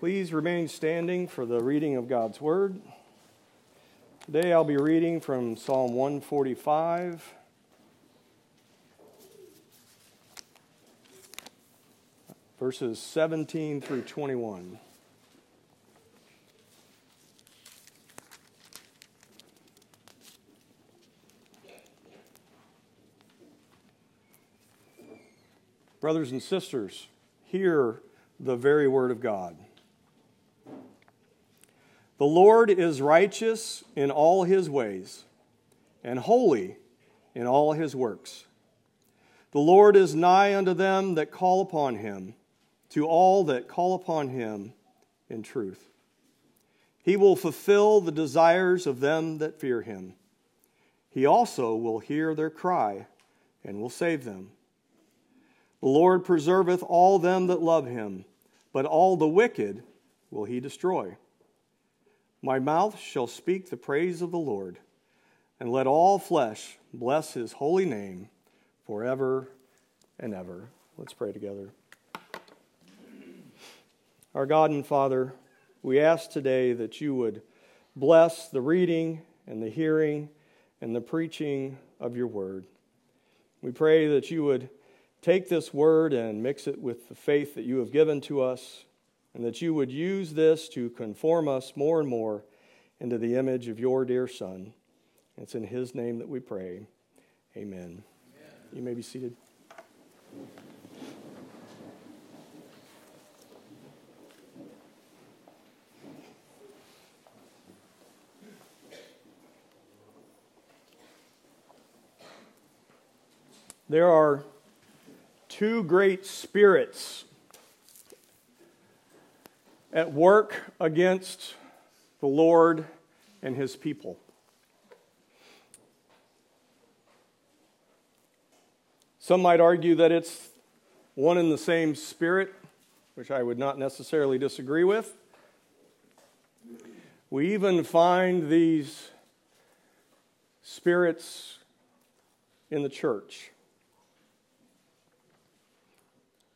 Please remain standing for the reading of God's Word. Today I'll be reading from Psalm 145. Verses 17 through 21. Brothers and sisters, hear the very word of God. The Lord is righteous in all his ways and holy in all his works. The Lord is nigh unto them that call upon him, to all that call upon him in truth. He will fulfill the desires of them that fear him. He also will hear their cry and will save them. The Lord preserveth all them that love him, but all the wicked will he destroy. My mouth shall speak the praise of the Lord, and let all flesh bless his holy name forever and ever. Let's pray together. Our God and Father, we ask today that you would bless the reading and the hearing and the preaching of your word. We pray that you would take this word and mix it with the faith that you have given to us and that you would use this to conform us more and more into the image of your dear Son. It's in His name that we pray. Amen. Amen. You may be seated. There are two great spirits at work against the Lord and his people. Some might argue that it's one and the same spirit, which I would not necessarily disagree with. We even find these spirits in the church.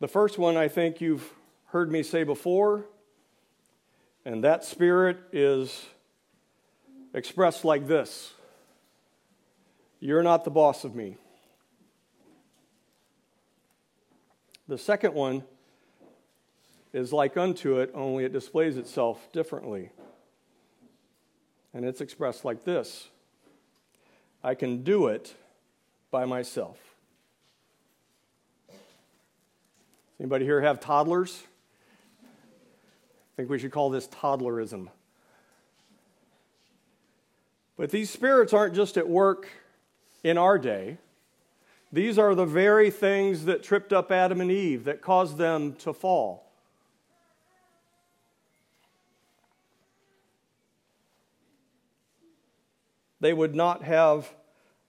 The first one I think you've heard me say before and that spirit is expressed like this You're not the boss of me. The second one is like unto it, only it displays itself differently. And it's expressed like this I can do it by myself. Anybody here have toddlers? I think we should call this toddlerism. But these spirits aren't just at work in our day. These are the very things that tripped up Adam and Eve, that caused them to fall. They would not have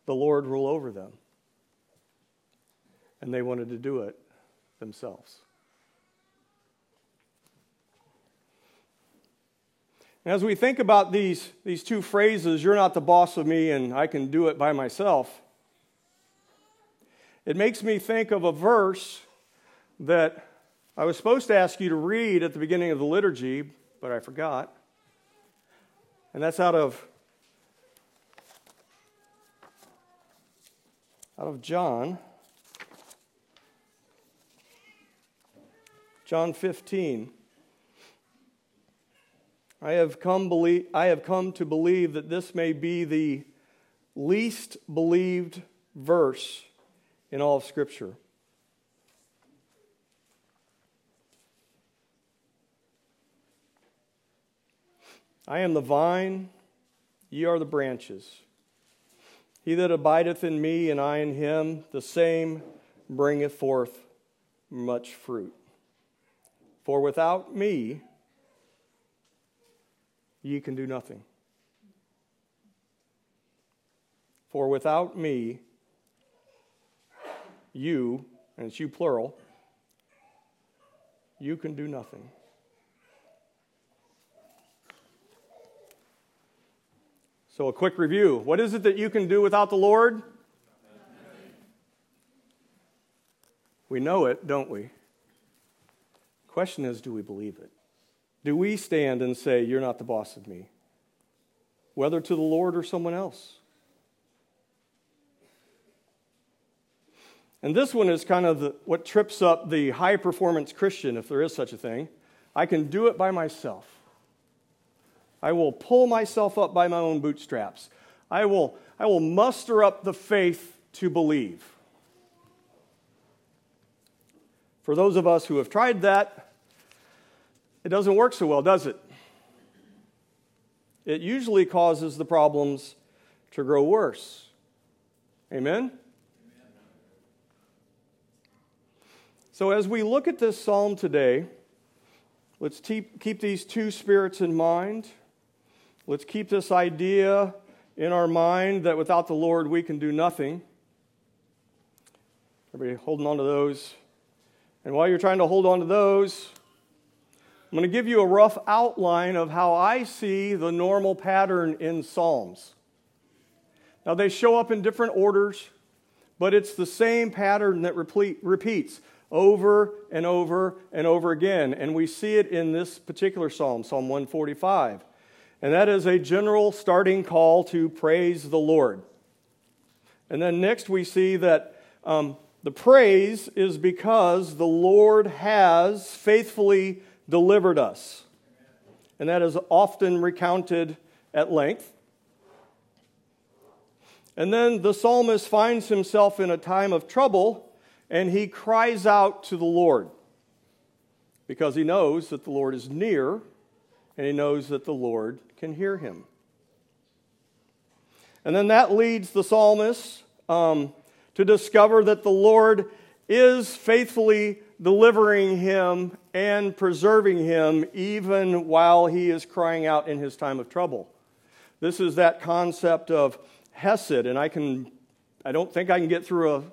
the Lord rule over them. And they wanted to do it themselves. As we think about these, these two phrases, you're not the boss of me and I can do it by myself, it makes me think of a verse that I was supposed to ask you to read at the beginning of the liturgy, but I forgot. And that's out of out of John. John 15. I have come, believe, I have come to believe that this may be the least believed verse in all of Scripture. I am the vine, ye are the branches. He that abideth in me, and I in him, the same bringeth forth much fruit. For without me, ye can do nothing. For without me, you, and it's you plural, you can do nothing. So, a quick review. What is it that you can do without the Lord? We know it, don't we? Question is do we believe it? Do we stand and say, You're not the boss of me? Whether to the Lord or someone else. And this one is kind of the, what trips up the high performance Christian, if there is such a thing. I can do it by myself. I will pull myself up by my own bootstraps. I will, I will muster up the faith to believe. For those of us who have tried that, it doesn't work so well, does it? It usually causes the problems to grow worse. Amen? So, as we look at this psalm today, let's keep, these two spirits in mind. Let's keep this idea in our mind that without the Lord we can do nothing. Everybody holding on to those. And while you're trying to hold on to those, I'm going to give you a rough outline of how I see the normal pattern in Psalms. Now, they show up in different orders, but it's the same pattern that repeat, repeats over and over and over again. And we see it in this particular psalm, Psalm 145. And that is a general starting call to praise the Lord. And then next we see that um, the praise is because the Lord has faithfully delivered us. And that is often recounted at length. And then the psalmist finds himself in a time of trouble and he cries out to the Lord because he knows that the Lord is near and he knows that the Lord can hear him. And then that leads the psalmist um, to discover that the Lord is faithfully delivering him and preserving him even while he is crying out in his time of trouble. This is that concept of Hesed, and I can I don't think I can get through a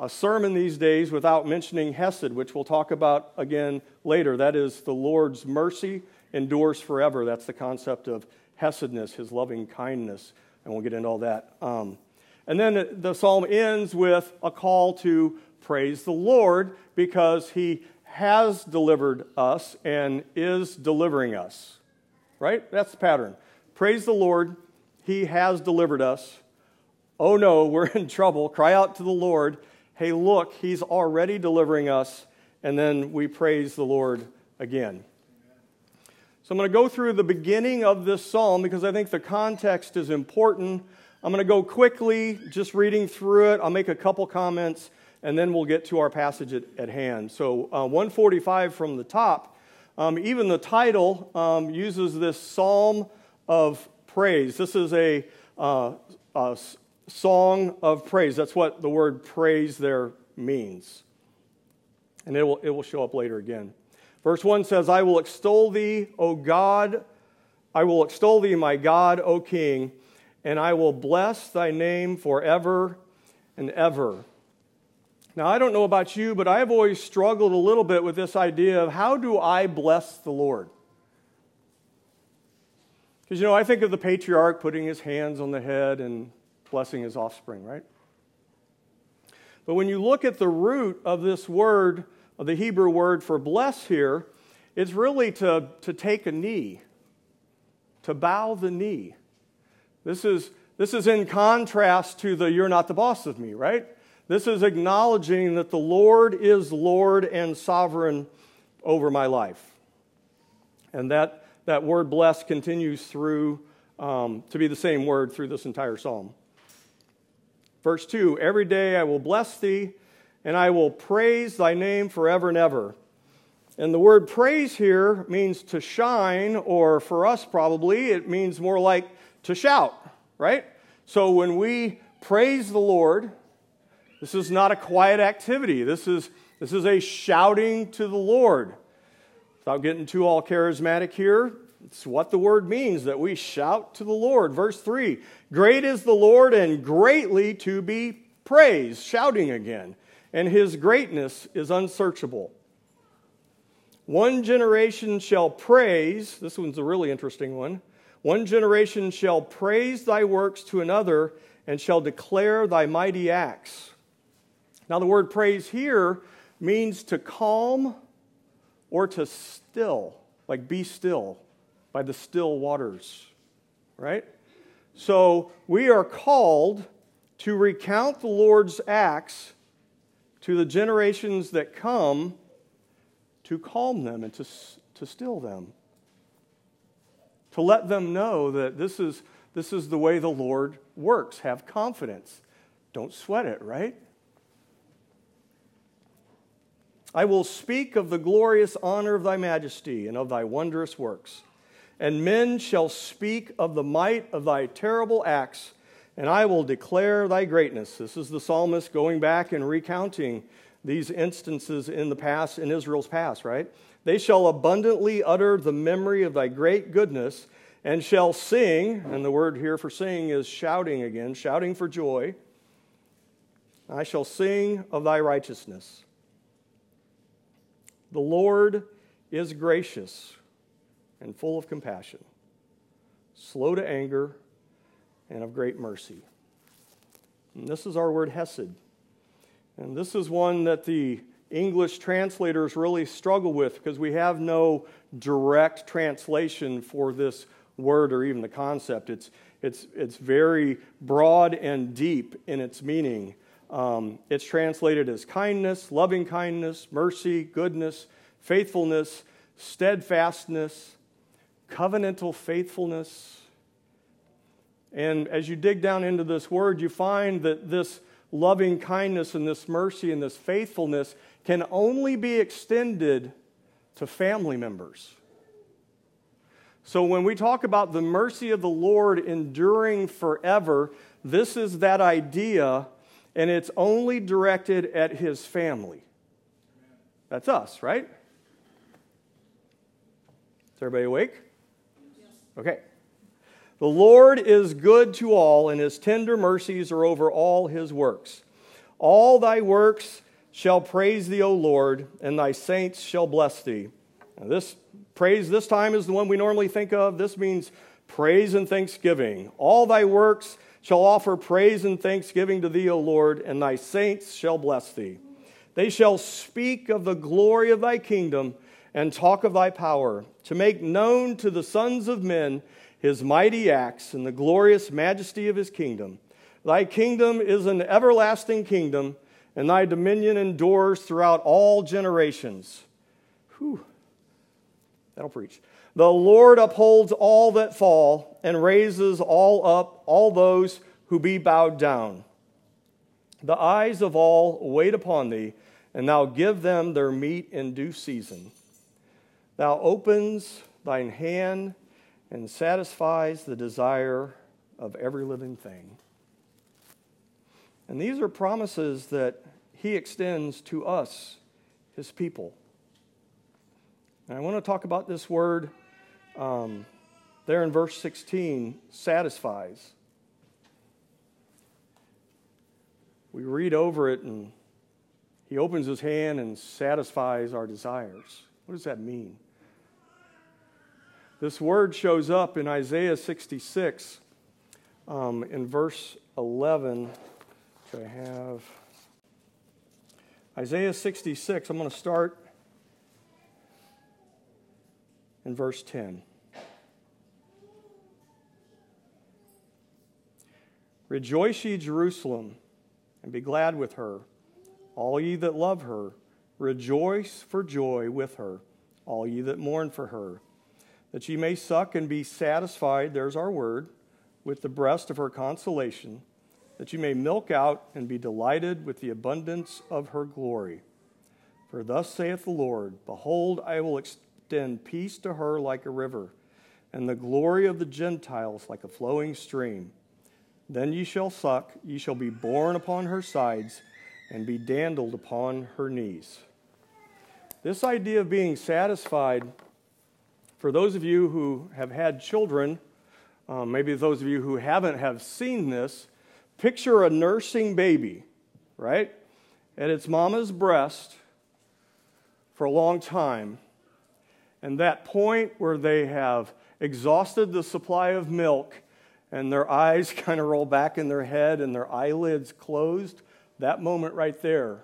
a sermon these days without mentioning Hesed, which we'll talk about again later. That is, the Lord's mercy endures forever. That's the concept of Hesedness, his loving kindness. And we'll get into all that. Um, and then the psalm ends with a call to praise the Lord because he has delivered us and is delivering us. Right? That's the pattern. Praise the Lord. He has delivered us. Oh no, we're in trouble. Cry out to the Lord hey, look, he's already delivering us, and then we praise the Lord again. So I'm going to go through the beginning of this psalm because I think the context is important. I'm going to go quickly, just reading through it. I'll make a couple comments, and then we'll get to our passage at, at hand. So, uh, 145 from the top, um, even the title um, uses this psalm of praise. This is a, uh, a song of praise. That's what the word praise there means. And it will, it will show up later again. Verse 1 says, I will extol thee, O God. I will extol thee, my God, O King, and I will bless thy name forever and ever. Now, I don't know about you, but I've always struggled a little bit with this idea of how do I bless the Lord? Because, you know, I think of the patriarch putting his hands on the head and blessing his offspring, right? But when you look at the root of this word, of the Hebrew word for bless here, it's really to, to take a knee, to bow the knee. This is, this is in contrast to the you're not the boss of me, right? This is acknowledging that the Lord is Lord and sovereign over my life. And that, that word bless continues through um, to be the same word through this entire psalm. Verse 2 Every day I will bless thee, and I will praise thy name forever and ever. And the word praise here means to shine, or for us probably, it means more like to shout, right? So when we praise the Lord, this is not a quiet activity. This is, this is a shouting to the Lord. Without getting too all charismatic here, it's what the word means that we shout to the Lord. Verse 3 Great is the Lord and greatly to be praised, shouting again, and his greatness is unsearchable. One generation shall praise, this one's a really interesting one. One generation shall praise thy works to another and shall declare thy mighty acts. Now, the word praise here means to calm or to still like be still by the still waters, right? So we are called to recount the Lord's acts to the generations that come to calm them and to, to still them. To let them know that this is, this is the way the Lord works. Have confidence. Don't sweat it, right? I will speak of the glorious honor of thy majesty and of thy wondrous works. And men shall speak of the might of thy terrible acts, and I will declare thy greatness. This is the psalmist going back and recounting these instances in the past, in Israel's past, right? They shall abundantly utter the memory of thy great goodness and shall sing, and the word here for sing is shouting again, shouting for joy. I shall sing of thy righteousness. The Lord is gracious and full of compassion, slow to anger, and of great mercy. And this is our word hesed. And this is one that the English translators really struggle with because we have no direct translation for this word or even the concept. It's, it's, it's very broad and deep in its meaning. Um, it's translated as kindness, loving kindness, mercy, goodness, faithfulness, steadfastness, covenantal faithfulness. And as you dig down into this word, you find that this loving kindness and this mercy and this faithfulness can only be extended to family members. So when we talk about the mercy of the Lord enduring forever, this is that idea, and it's only directed at his family. That's us, right? Is everybody awake? Okay. The Lord is good to all, and his tender mercies are over all his works. All thy works shall praise thee, O Lord, and thy saints shall bless thee. Now, this praise this time is the one we normally think of. This means praise and thanksgiving. All thy works shall offer praise and thanksgiving to thee, O Lord, and thy saints shall bless thee. They shall speak of the glory of thy kingdom and talk of thy power, to make known to the sons of men his mighty acts and the glorious majesty of his kingdom. Thy kingdom is an everlasting kingdom, and thy dominion endures throughout all generations. Whew. That'll preach. The Lord upholds all that fall and raises all up all those who be bowed down. The eyes of all wait upon thee, and thou give them their meat in due season. Thou opens thine hand and satisfies the desire of every living thing. And these are promises that he extends to us, his people. And I want to talk about this word um, there in verse 16 satisfies. We read over it, and he opens his hand and satisfies our desires. What does that mean? This word shows up in Isaiah 66 um, in verse 11, which I have. Isaiah 66, I'm going to start in verse 10. Rejoice ye, Jerusalem, and be glad with her. All ye that love her, rejoice for joy with her. All ye that mourn for her that ye may suck and be satisfied, there's our word, with the breast of her consolation, that you may milk out and be delighted with the abundance of her glory. For thus saith the Lord Behold, I will extend peace to her like a river, and the glory of the Gentiles like a flowing stream. Then ye shall suck, ye shall be borne upon her sides, and be dandled upon her knees. This idea of being satisfied for those of you who have had children, um, maybe those of you who haven't have seen this, picture a nursing baby, right? At its mama's breast for a long time. And that point where they have exhausted the supply of milk and their eyes kind of roll back in their head and their eyelids closed, that moment right there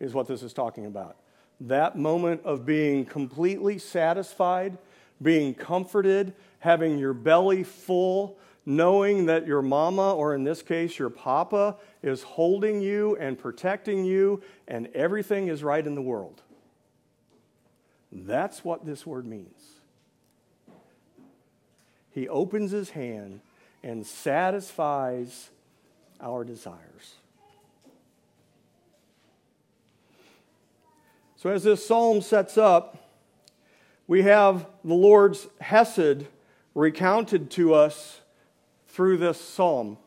is what this is talking about. That moment of being completely satisfied being comforted, having your belly full, knowing that your mama, or in this case, your papa, is holding you and protecting you, and everything is right in the world. That's what this word means. He opens his hand and satisfies our desires. So, as this psalm sets up, we have the Lord's Hesed recounted to us through this psalm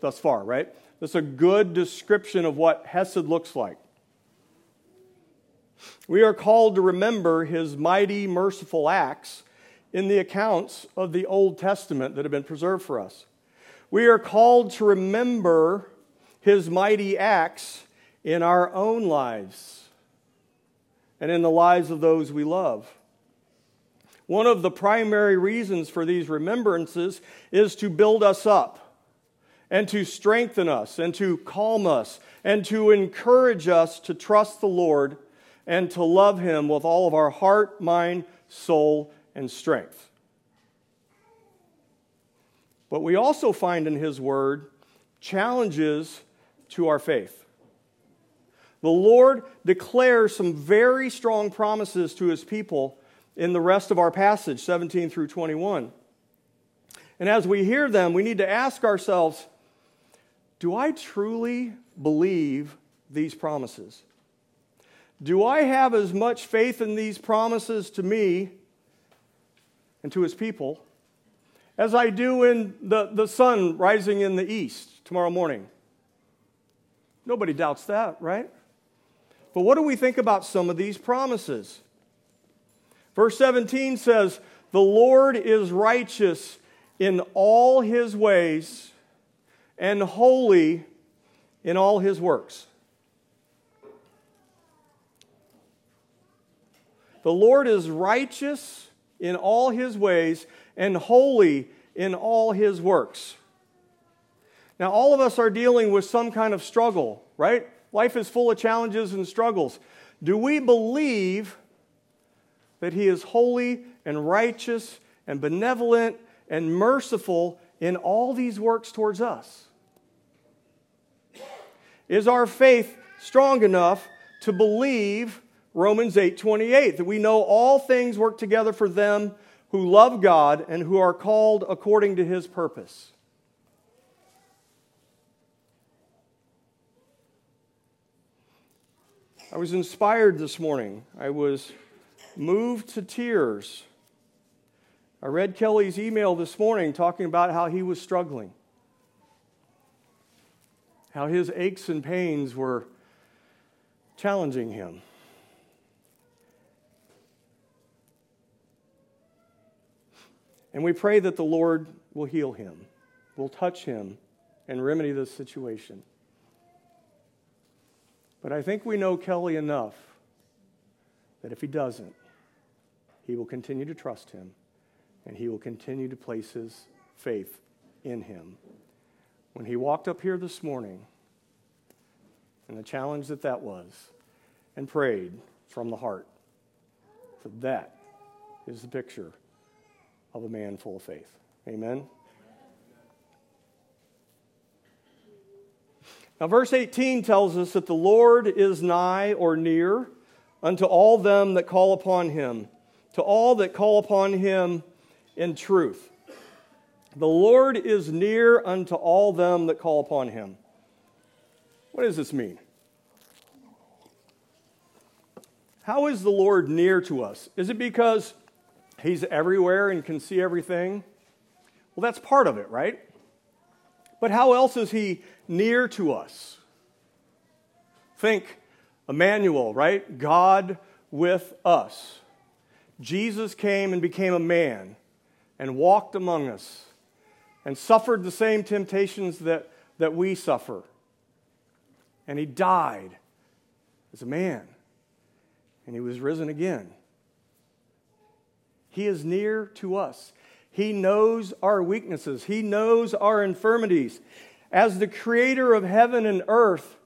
thus far, right? That's a good description of what Hesed looks like. We are called to remember his mighty, merciful acts in the accounts of the Old Testament that have been preserved for us. We are called to remember his mighty acts in our own lives and in the lives of those we love. One of the primary reasons for these remembrances is to build us up and to strengthen us and to calm us and to encourage us to trust the Lord and to love Him with all of our heart, mind, soul, and strength. But we also find in His Word challenges to our faith. The Lord declares some very strong promises to His people in the rest of our passage, 17 through 21. And as we hear them, we need to ask ourselves do I truly believe these promises? Do I have as much faith in these promises to me and to his people as I do in the, the sun rising in the east tomorrow morning? Nobody doubts that, right? But what do we think about some of these promises? Verse 17 says, The Lord is righteous in all his ways and holy in all his works. The Lord is righteous in all his ways and holy in all his works. Now, all of us are dealing with some kind of struggle, right? Life is full of challenges and struggles. Do we believe that he is holy and righteous and benevolent and merciful in all these works towards us? Is our faith strong enough to believe Romans 8:28 that we know all things work together for them who love God and who are called according to his purpose. I was inspired this morning. I was moved to tears. I read Kelly's email this morning talking about how he was struggling, how his aches and pains were challenging him. And we pray that the Lord will heal him, will touch him, and remedy this situation. But I think we know Kelly enough that if he doesn't, he will continue to trust him and he will continue to place his faith in him. When he walked up here this morning, and the challenge that that was, and prayed from the heart, so that is the picture of a man full of faith. Amen? Now, verse 18 tells us that the Lord is nigh or near unto all them that call upon him, to all that call upon him in truth. The Lord is near unto all them that call upon him. What does this mean? How is the Lord near to us? Is it because He's everywhere and can see everything. Well, that's part of it, right? But how else is he near to us? Think Emmanuel, right? God with us. Jesus came and became a man and walked among us and suffered the same temptations that, that we suffer. And he died as a man. And he was risen again. He is near to us. He knows our weaknesses, He knows our infirmities. As the creator of heaven and earth,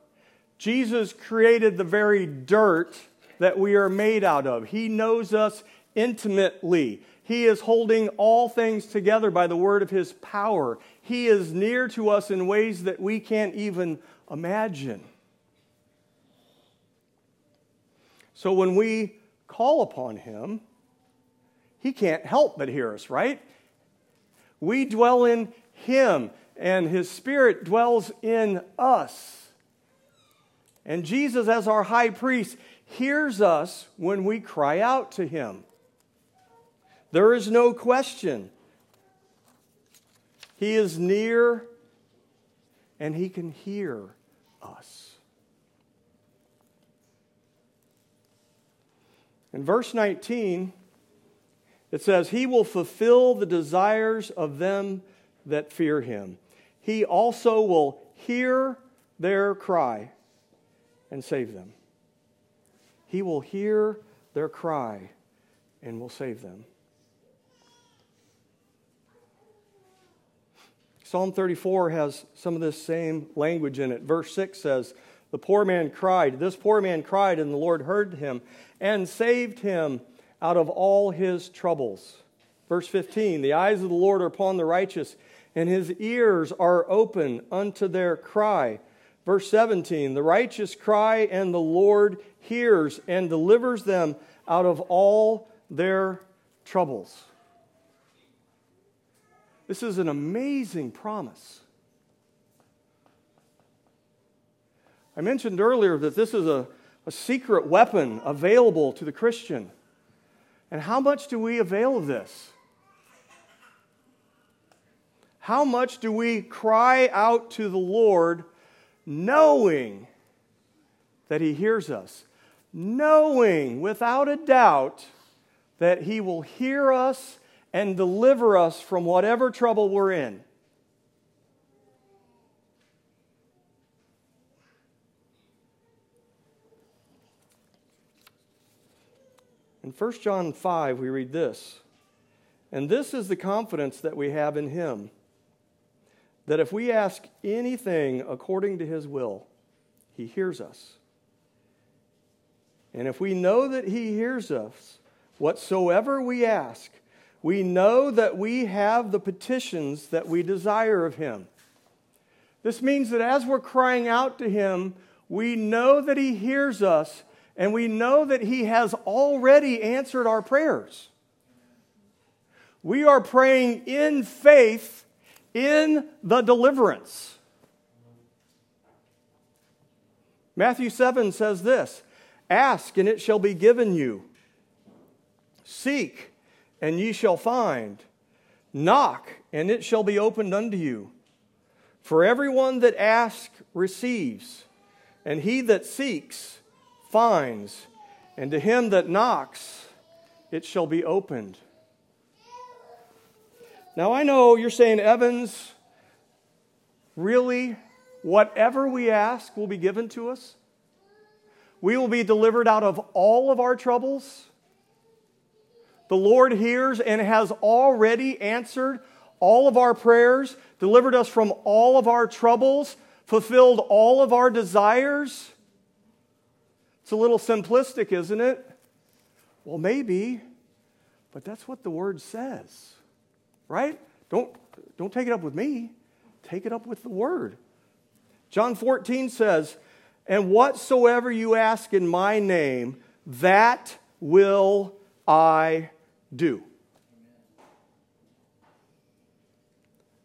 Jesus created the very dirt that we are made out of. He knows us intimately. He is holding all things together by the word of His power. He is near to us in ways that we can't even imagine. So when we call upon Him, He can't help but hear us, right? We dwell in Him, and His Spirit dwells in us. And Jesus, as our high priest, hears us when we cry out to Him. There is no question. He is near and He can hear us. In verse 19, it says, He will fulfill the desires of them that fear him. He also will hear their cry and save them. He will hear their cry and will save them. Psalm 34 has some of this same language in it. Verse 6 says, The poor man cried. This poor man cried, and the Lord heard him and saved him out of all his troubles. Verse 15 The eyes of the Lord are upon the righteous, and his ears are open unto their cry. Verse 17 The righteous cry, and the Lord hears and delivers them out of all their troubles. This is an amazing promise. I mentioned earlier that this is a a secret weapon available to the Christian. And how much do we avail of this? How much do we cry out to the Lord knowing that He hears us? Knowing without a doubt that He will hear us and deliver us from whatever trouble we're in. In 1 John 5, we read this And this is the confidence that we have in Him, that if we ask anything according to His will, He hears us. And if we know that He hears us, whatsoever we ask, we know that we have the petitions that we desire of Him. This means that as we're crying out to Him, we know that He hears us and we know that He has already answered our prayers. We are praying in faith in the deliverance. Matthew 7 says this Ask, and it shall be given you. Seek, and ye shall find. Knock, and it shall be opened unto you. For everyone that asks receives, and he that seeks finds, and to him that knocks, it shall be opened. Now, I know you're saying, Evans, really? Whatever we ask will be given to us? We will be delivered out of all of our troubles? The Lord hears and has already answered all of our prayers, delivered us from all of our troubles, fulfilled all of our desires? It's a little simplistic, isn't it? Well, maybe, but that's what the word says, right? Don't, don't take it up with me, take it up with the word. John 14 says, And whatsoever you ask in my name, that will I do.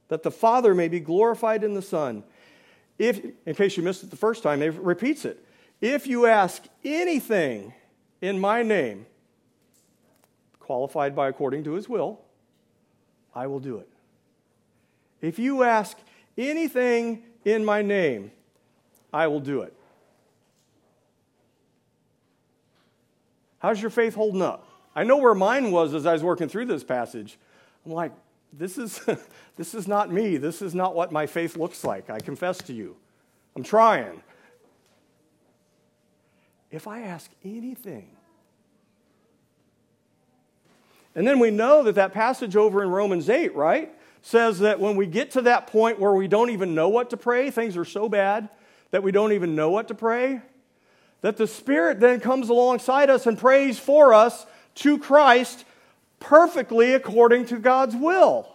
That the Father may be glorified in the Son. If, in case you missed it the first time, it repeats it. If you ask anything in my name, qualified by according to his will, I will do it. If you ask anything in my name, I will do it. How's your faith holding up? I know where mine was as I was working through this passage. I'm like, this is, this is not me. This is not what my faith looks like. I confess to you. I'm trying if I ask anything. And then we know that that passage over in Romans 8, right, says that when we get to that point where we don't even know what to pray, things are so bad that we don't even know what to pray, that the Spirit then comes alongside us and prays for us to Christ perfectly according to God's will.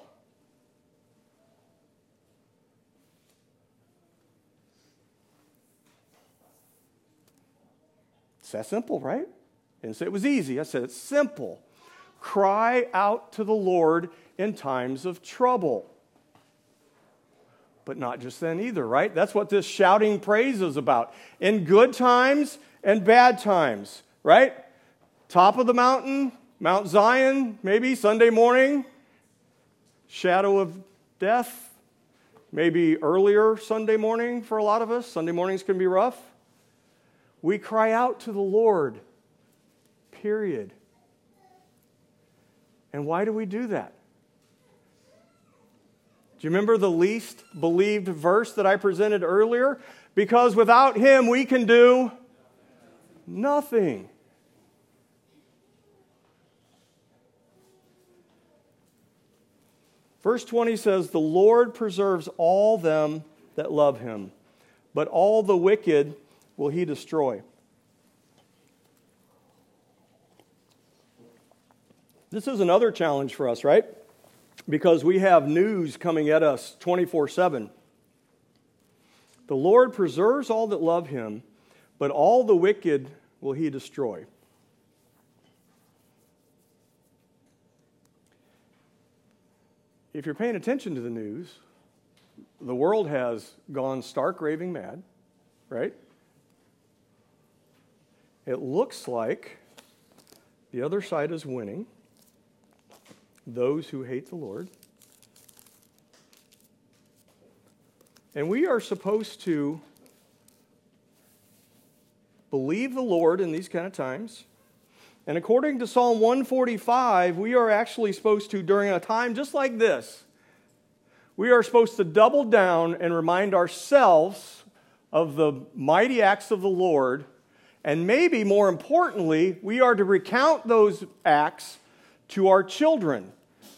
It's that simple, right? And so it was easy. I said it's simple. Cry out to the Lord in times of trouble. But not just then either, right? That's what this shouting praise is about. In good times and bad times, right? Top of the mountain, Mount Zion, maybe Sunday morning, shadow of death, maybe earlier Sunday morning for a lot of us. Sunday mornings can be rough. We cry out to the Lord, period. And why do we do that? Do you remember the least believed verse that I presented earlier? Because without Him, we can do nothing. Verse 20 says, The Lord preserves all them that love him, but all the wicked will he destroy. This is another challenge for us, right? Because we have news coming at us 24 7. The Lord preserves all that love him, but all the wicked will he destroy. If you're paying attention to the news, the world has gone stark raving mad, right? It looks like the other side is winning, those who hate the Lord. And we are supposed to believe the Lord in these kind of times and according to Psalm 145, we are actually supposed to, during a time just like this, we are supposed to double down and remind ourselves of the mighty acts of the Lord. And maybe more importantly, we are to recount those acts to our children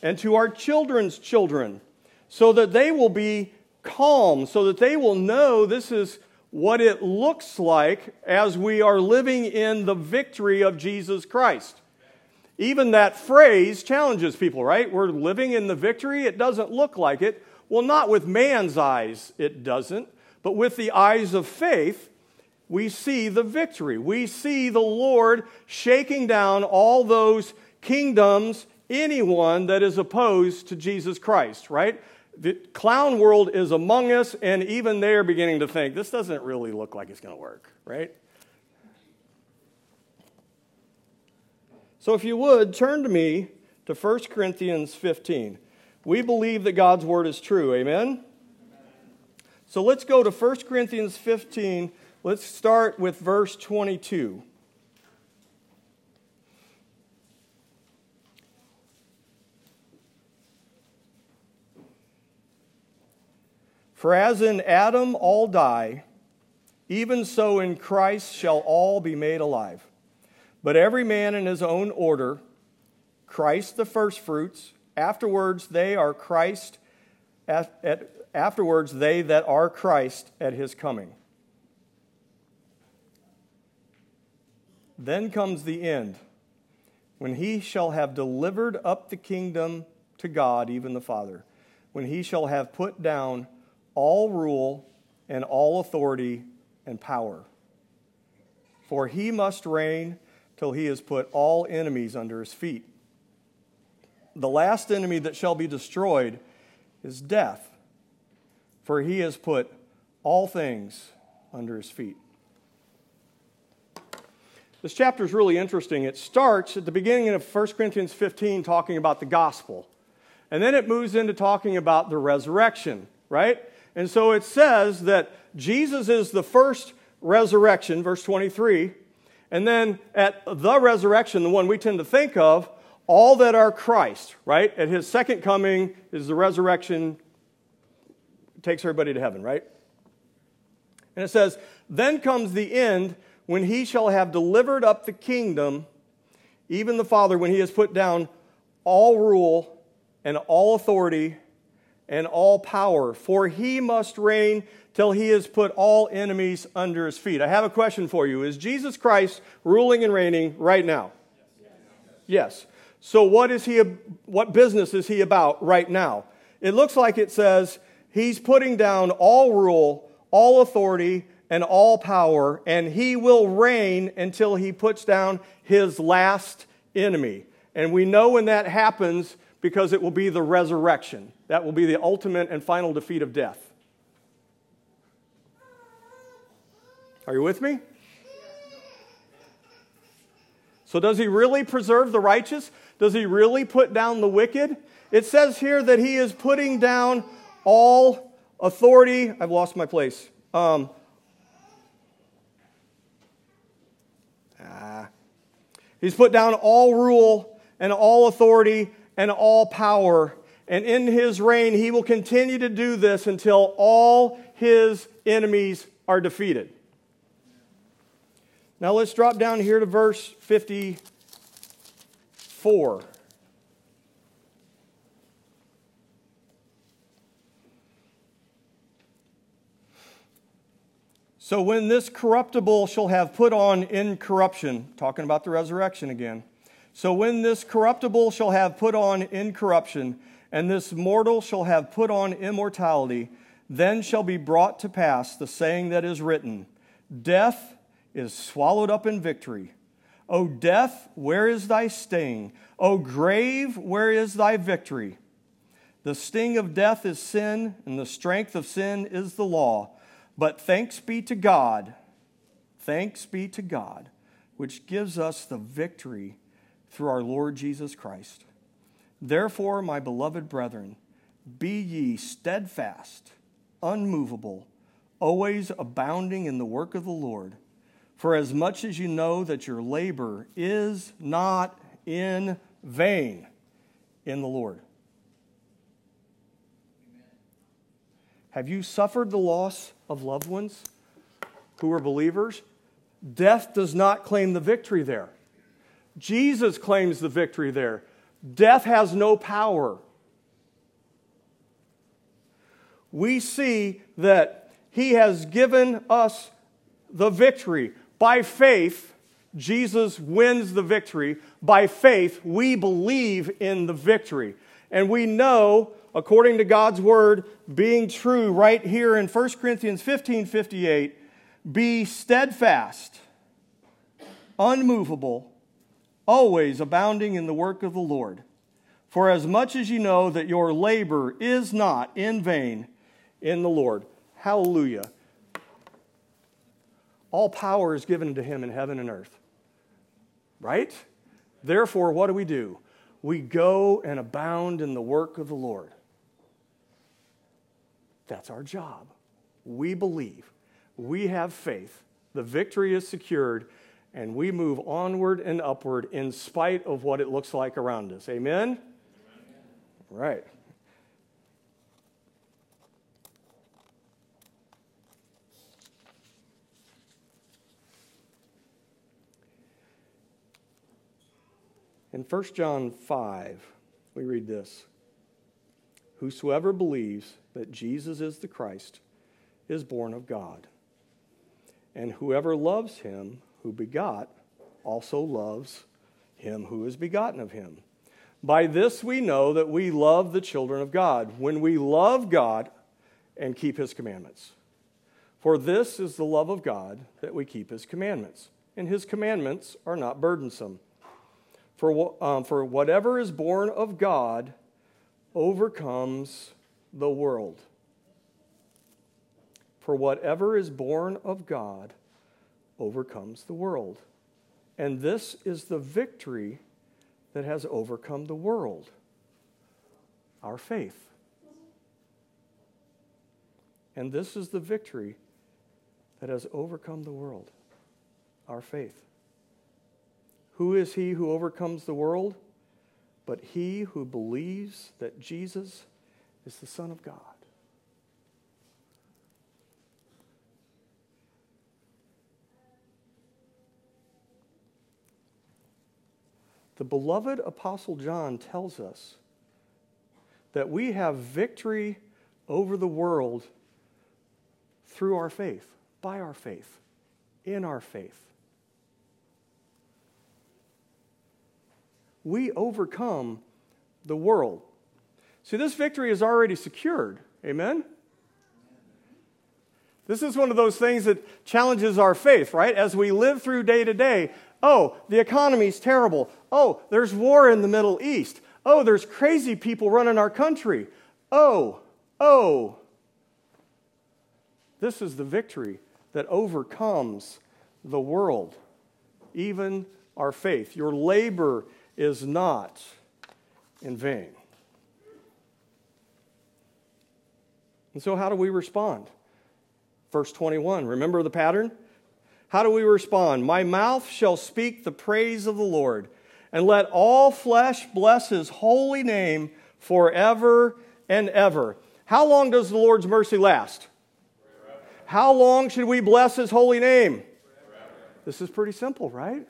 and to our children's children so that they will be calm, so that they will know this is what it looks like as we are living in the victory of Jesus Christ. Even that phrase challenges people, right? We're living in the victory. It doesn't look like it. Well, not with man's eyes, it doesn't, but with the eyes of faith, we see the victory. We see the Lord shaking down all those kingdoms, anyone that is opposed to Jesus Christ, right? The clown world is among us, and even they're beginning to think this doesn't really look like it's going to work, right? So, if you would, turn to me to 1 Corinthians 15. We believe that God's word is true. Amen? So, let's go to 1 Corinthians 15. Let's start with verse 22. For as in Adam all die, even so in Christ shall all be made alive. But every man in his own order Christ the firstfruits, afterwards they are Christ, at, at, afterwards they that are Christ at his coming. Then comes the end, when he shall have delivered up the kingdom to God, even the Father, when he shall have put down all rule and all authority and power. For he must reign till he has put all enemies under his feet. The last enemy that shall be destroyed is death, for he has put all things under his feet. This chapter is really interesting. It starts at the beginning of 1 Corinthians 15 talking about the gospel, and then it moves into talking about the resurrection, right? And so it says that Jesus is the first resurrection, verse 23. And then at the resurrection, the one we tend to think of, all that are Christ, right? At his second coming is the resurrection, takes everybody to heaven, right? And it says, Then comes the end when he shall have delivered up the kingdom, even the Father, when he has put down all rule and all authority and all power, for he must reign till he has put all enemies under his feet. I have a question for you. Is Jesus Christ ruling and reigning right now? Yes. So, what, is he, what business is he about right now? It looks like it says he's putting down all rule, all authority, and all power, and he will reign until he puts down his last enemy. And we know when that happens because it will be the resurrection. That will be the ultimate and final defeat of death. Are you with me? So, does he really preserve the righteous? Does he really put down the wicked? It says here that he is putting down all authority. I've lost my place. Um, ah. He's put down all rule and all authority and all power. And in his reign, he will continue to do this until all his enemies are defeated. Now let's drop down here to verse 54. So when this corruptible shall have put on incorruption, talking about the resurrection again. So when this corruptible shall have put on incorruption, and this mortal shall have put on immortality, then shall be brought to pass the saying that is written Death is swallowed up in victory. O death, where is thy sting? O grave, where is thy victory? The sting of death is sin, and the strength of sin is the law. But thanks be to God, thanks be to God, which gives us the victory through our Lord Jesus Christ. Therefore, my beloved brethren, be ye steadfast, unmovable, always abounding in the work of the Lord for as much as you know that your labor is not in vain in the Lord. Have you suffered the loss of loved ones who were believers? Death does not claim the victory there. Jesus claims the victory there. Death has no power. We see that He has given us the victory. By faith, Jesus wins the victory. By faith, we believe in the victory. And we know, according to God's word being true right here in 1 Corinthians 15 58, be steadfast, unmovable, always abounding in the work of the Lord. For as much as you know that your labor is not in vain in the Lord. Hallelujah. All power is given to him in heaven and earth. Right? Therefore, what do we do? We go and abound in the work of the Lord. That's our job. We believe. We have faith. The victory is secured, and we move onward and upward in spite of what it looks like around us. Amen? Amen. Right. In 1 John 5, we read this Whosoever believes that Jesus is the Christ is born of God. And whoever loves him who begot also loves him who is begotten of him. By this we know that we love the children of God, when we love God and keep his commandments. For this is the love of God, that we keep his commandments. And his commandments are not burdensome. For, um, for whatever is born of God overcomes the world. For whatever is born of God overcomes the world. And this is the victory that has overcome the world our faith. And this is the victory that has overcome the world our faith. Who is he who overcomes the world? But he who believes that Jesus is the Son of God. The beloved Apostle John tells us that we have victory over the world through our faith, by our faith, in our faith. we overcome the world. See, this victory is already secured. Amen? This is one of those things that challenges our faith, right? As we live through day to day, oh, the economy's terrible. Oh, there's war in the Middle East. Oh, there's crazy people running our country. Oh, oh. This is the victory that overcomes the world, even our faith. Your labor is not in vain. And so, how do we respond? Verse 21, remember the pattern? How do we respond? My mouth shall speak the praise of the Lord, and let all flesh bless his holy name forever and ever. How long does the Lord's mercy last? Forever. How long should we bless his holy name? Forever. This is pretty simple, right?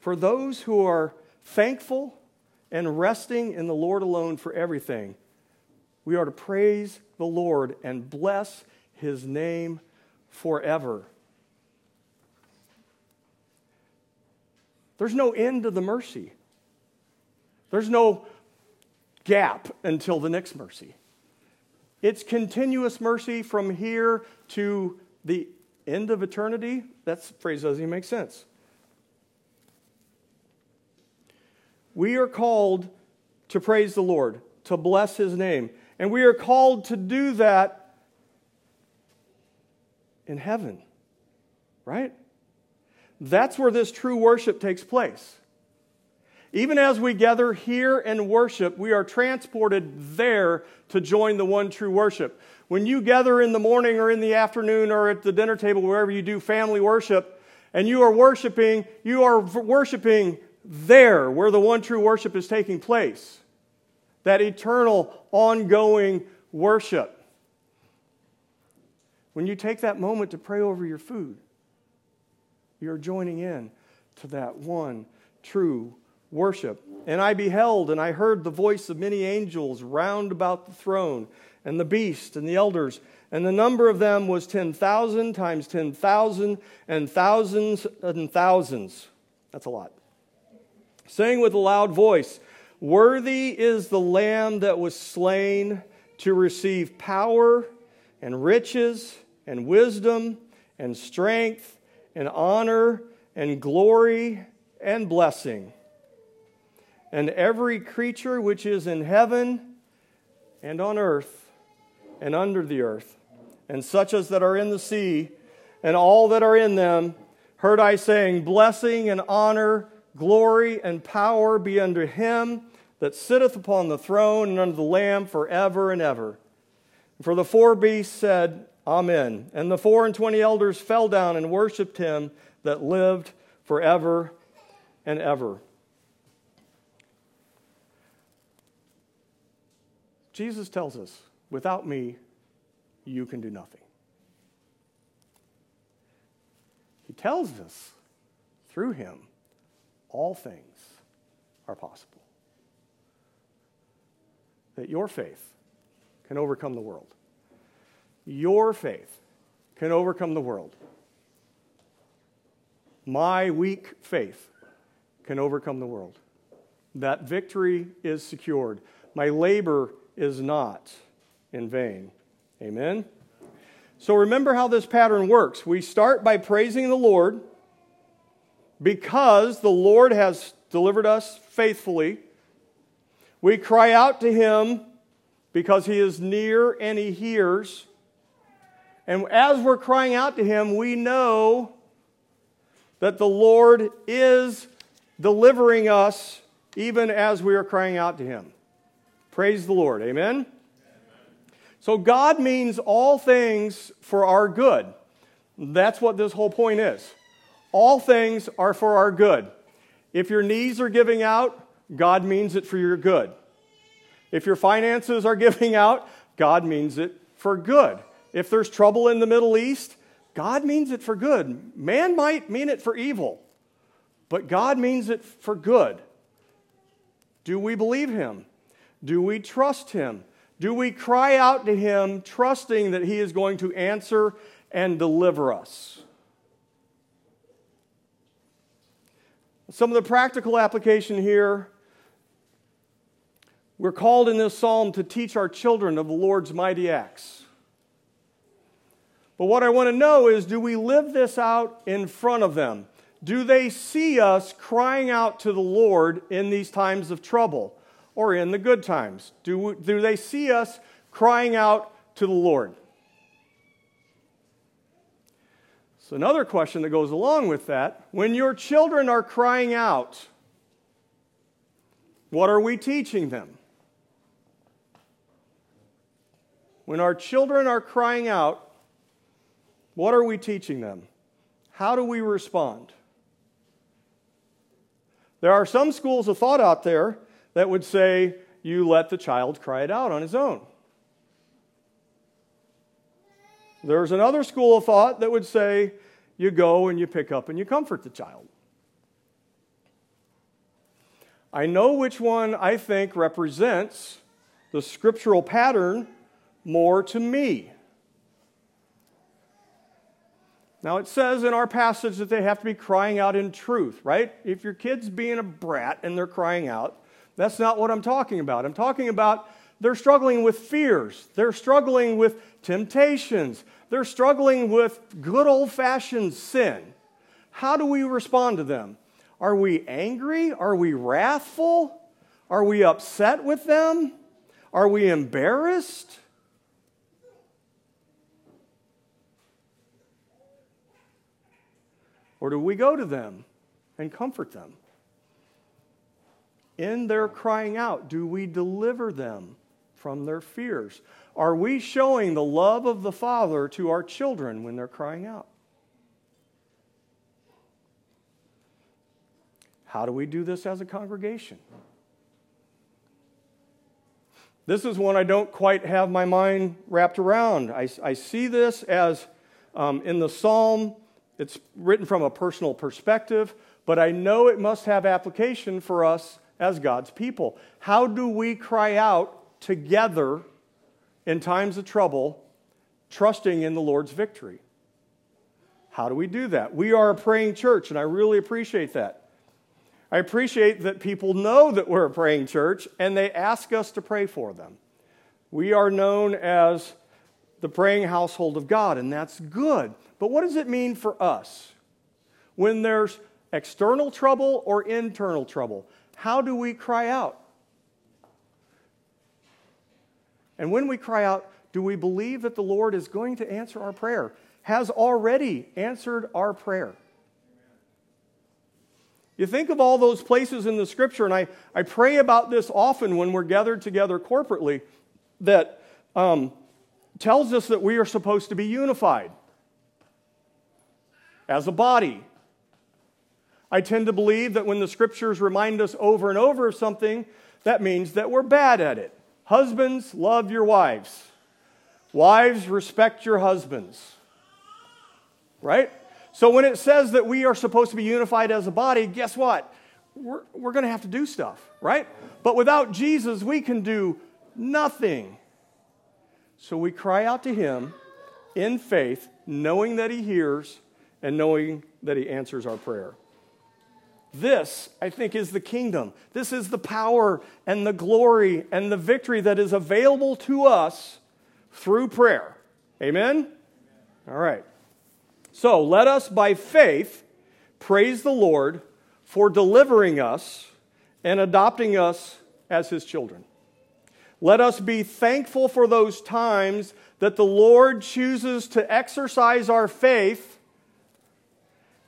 For those who are thankful and resting in the Lord alone for everything, we are to praise the Lord and bless his name forever. There's no end to the mercy. There's no gap until the next mercy. It's continuous mercy from here to the end of eternity. That phrase doesn't even make sense. We are called to praise the Lord, to bless his name. And we are called to do that in heaven, right? That's where this true worship takes place. Even as we gather here and worship, we are transported there to join the one true worship. When you gather in the morning or in the afternoon or at the dinner table, wherever you do family worship, and you are worshiping, you are worshiping there where the one true worship is taking place that eternal, ongoing worship. When you take that moment to pray over your food, you're joining in to that one true worship. And I beheld and I heard the voice of many angels round about the throne, and the beast and the elders, and the number of them was 10,000 times 10,000 and thousands and thousands. That's a lot. Saying with a loud voice, Worthy is the Lamb that was slain to receive power and riches and wisdom and strength and honor and glory and blessing. And every creature which is in heaven and on earth and under the earth, and such as that are in the sea, and all that are in them, heard I saying, Blessing and honor, glory and power be unto him that sitteth upon the throne and under the Lamb forever and ever. For the four beasts said, Amen. And the four and twenty elders fell down and worshipped him that lived forever and ever. Jesus tells us, without me, you can do nothing. He tells us, through him, all things are possible that your faith can overcome the world. Your faith can overcome the world. My weak faith can overcome the world. That victory is secured. My labor is not in vain. Amen? So remember how this pattern works. We start by praising the Lord because the Lord has delivered us faithfully we cry out to him because he is near and he hears. And as we're crying out to him, we know that the Lord is delivering us even as we are crying out to him. Praise the Lord. Amen? Amen. So, God means all things for our good. That's what this whole point is. All things are for our good. If your knees are giving out, God means it for your good. If your finances are giving out, God means it for good. If there's trouble in the Middle East, God means it for good. Man might mean it for evil, but God means it for good. Do we believe Him? Do we trust Him? Do we cry out to Him, trusting that He is going to answer and deliver us? some of the practical application here we're called in this psalm to teach our children of the Lord's mighty acts. But what I want to know is do we live this out in front of them? Do they see us crying out to the Lord in these times of trouble or in the good times? Do, do they see us crying out to the Lord? So, another question that goes along with that when your children are crying out, what are we teaching them? When our children are crying out, what are we teaching them? How do we respond? There are some schools of thought out there that would say you let the child cry it out on his own. There's another school of thought that would say you go and you pick up and you comfort the child. I know which one I think represents the scriptural pattern more to me. Now, it says in our passage that they have to be crying out in truth, right? If your kid's being a brat and they're crying out, that's not what I'm talking about. I'm talking about they're struggling with fears, they're struggling with temptations, they're struggling with good old fashioned sin. How do we respond to them? Are we angry? Are we wrathful? Are we upset with them? Are we embarrassed? Or do we go to them and comfort them? In their crying out, do we deliver them from their fears? Are we showing the love of the Father to our children when they're crying out? How do we do this as a congregation? This is one I don't quite have my mind wrapped around. I, I see this as um, in the psalm it's written from a personal perspective, but I know it must have application for us as God's people. How do we cry out together in times of trouble, trusting in the Lord's victory? How do we do that? We are a praying church, and I really appreciate that. I appreciate that people know that we're a praying church and they ask us to pray for them. We are known as the praying household of God, and that's good. But what does it mean for us? When there's external trouble or internal trouble, how do we cry out? And when we cry out, do we believe that the Lord is going to answer our prayer? Has already answered our prayer. You think of all those places in the scripture, and I, I pray about this often when we're gathered together corporately, that um, tells us that we are supposed to be unified as a body. I tend to believe that when the scriptures remind us over and over of something, that means that we're bad at it. Husbands, love your wives. Wives, respect your husbands. Right? So when it says that we are supposed to be unified as a body, guess what? We're, we're going to have to do stuff, right? But without Jesus, we can do nothing. So we cry out to Him in faith, knowing that He hears and knowing that He answers our prayer. This, I think, is the kingdom. This is the power and the glory and the victory that is available to us through prayer. Amen? All right. So let us, by faith, praise the Lord for delivering us and adopting us as His children. Let us be thankful for those times that the Lord chooses to exercise our faith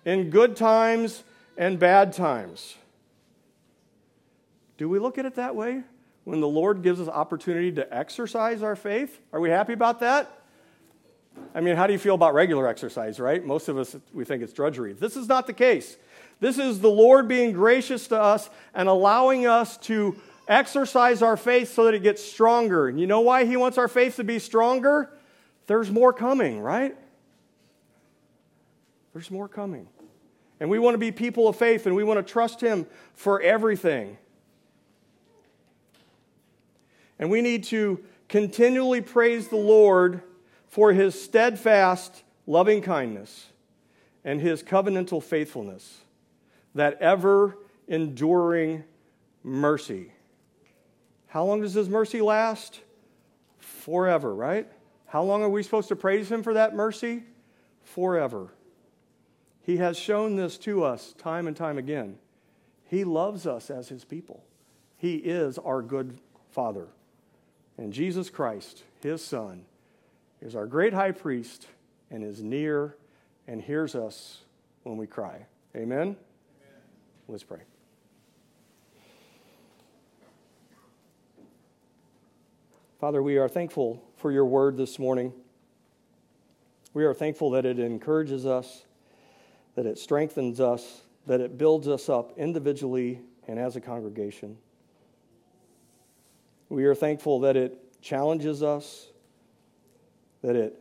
in good times and bad times. Do we look at it that way? When the Lord gives us opportunity to exercise our faith? Are we happy about that? I mean, how do you feel about regular exercise, right? Most of us, we think it's drudgery. This is not the case. This is the Lord being gracious to us and allowing us to exercise our faith so that it gets stronger. And you know why He wants our faith to be stronger? There's more coming, right? There's more coming. And we want to be people of faith and we want to trust Him for everything. And we need to continually praise the Lord for His steadfast loving kindness and His covenantal faithfulness. that ever enduring mercy. How long does his mercy last? Forever, right? How long are we supposed to praise him for that mercy? Forever. He has shown this to us time and time again. He loves us as his people. He is our good Father. And Jesus Christ, his Son, is our great high priest and is near and hears us when we cry. Amen? Amen. Let's pray. Father, we are thankful for your word this morning. We are thankful that it encourages us, that it strengthens us, that it builds us up individually and as a congregation. We are thankful that it challenges us, that it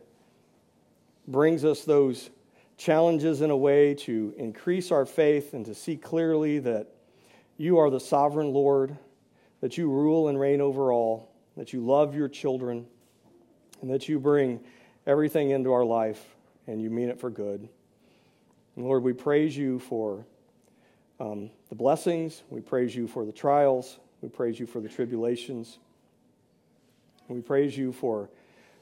brings us those challenges in a way to increase our faith and to see clearly that you are the sovereign Lord, that you rule and reign over all, that you love your children, and that you bring everything into our life and you mean it for good. And Lord, we praise you for um, the blessings, we praise you for the trials, we praise you for the tribulations. We praise you for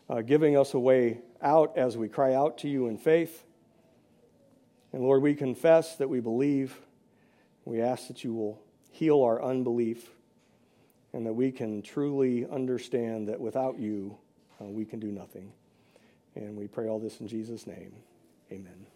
uh, giving us a way out as we cry out to you in faith. And Lord, we confess that we believe. We ask that you will heal our unbelief and that we can truly understand that without you, uh, we can do nothing. And we pray all this in Jesus' name. Amen.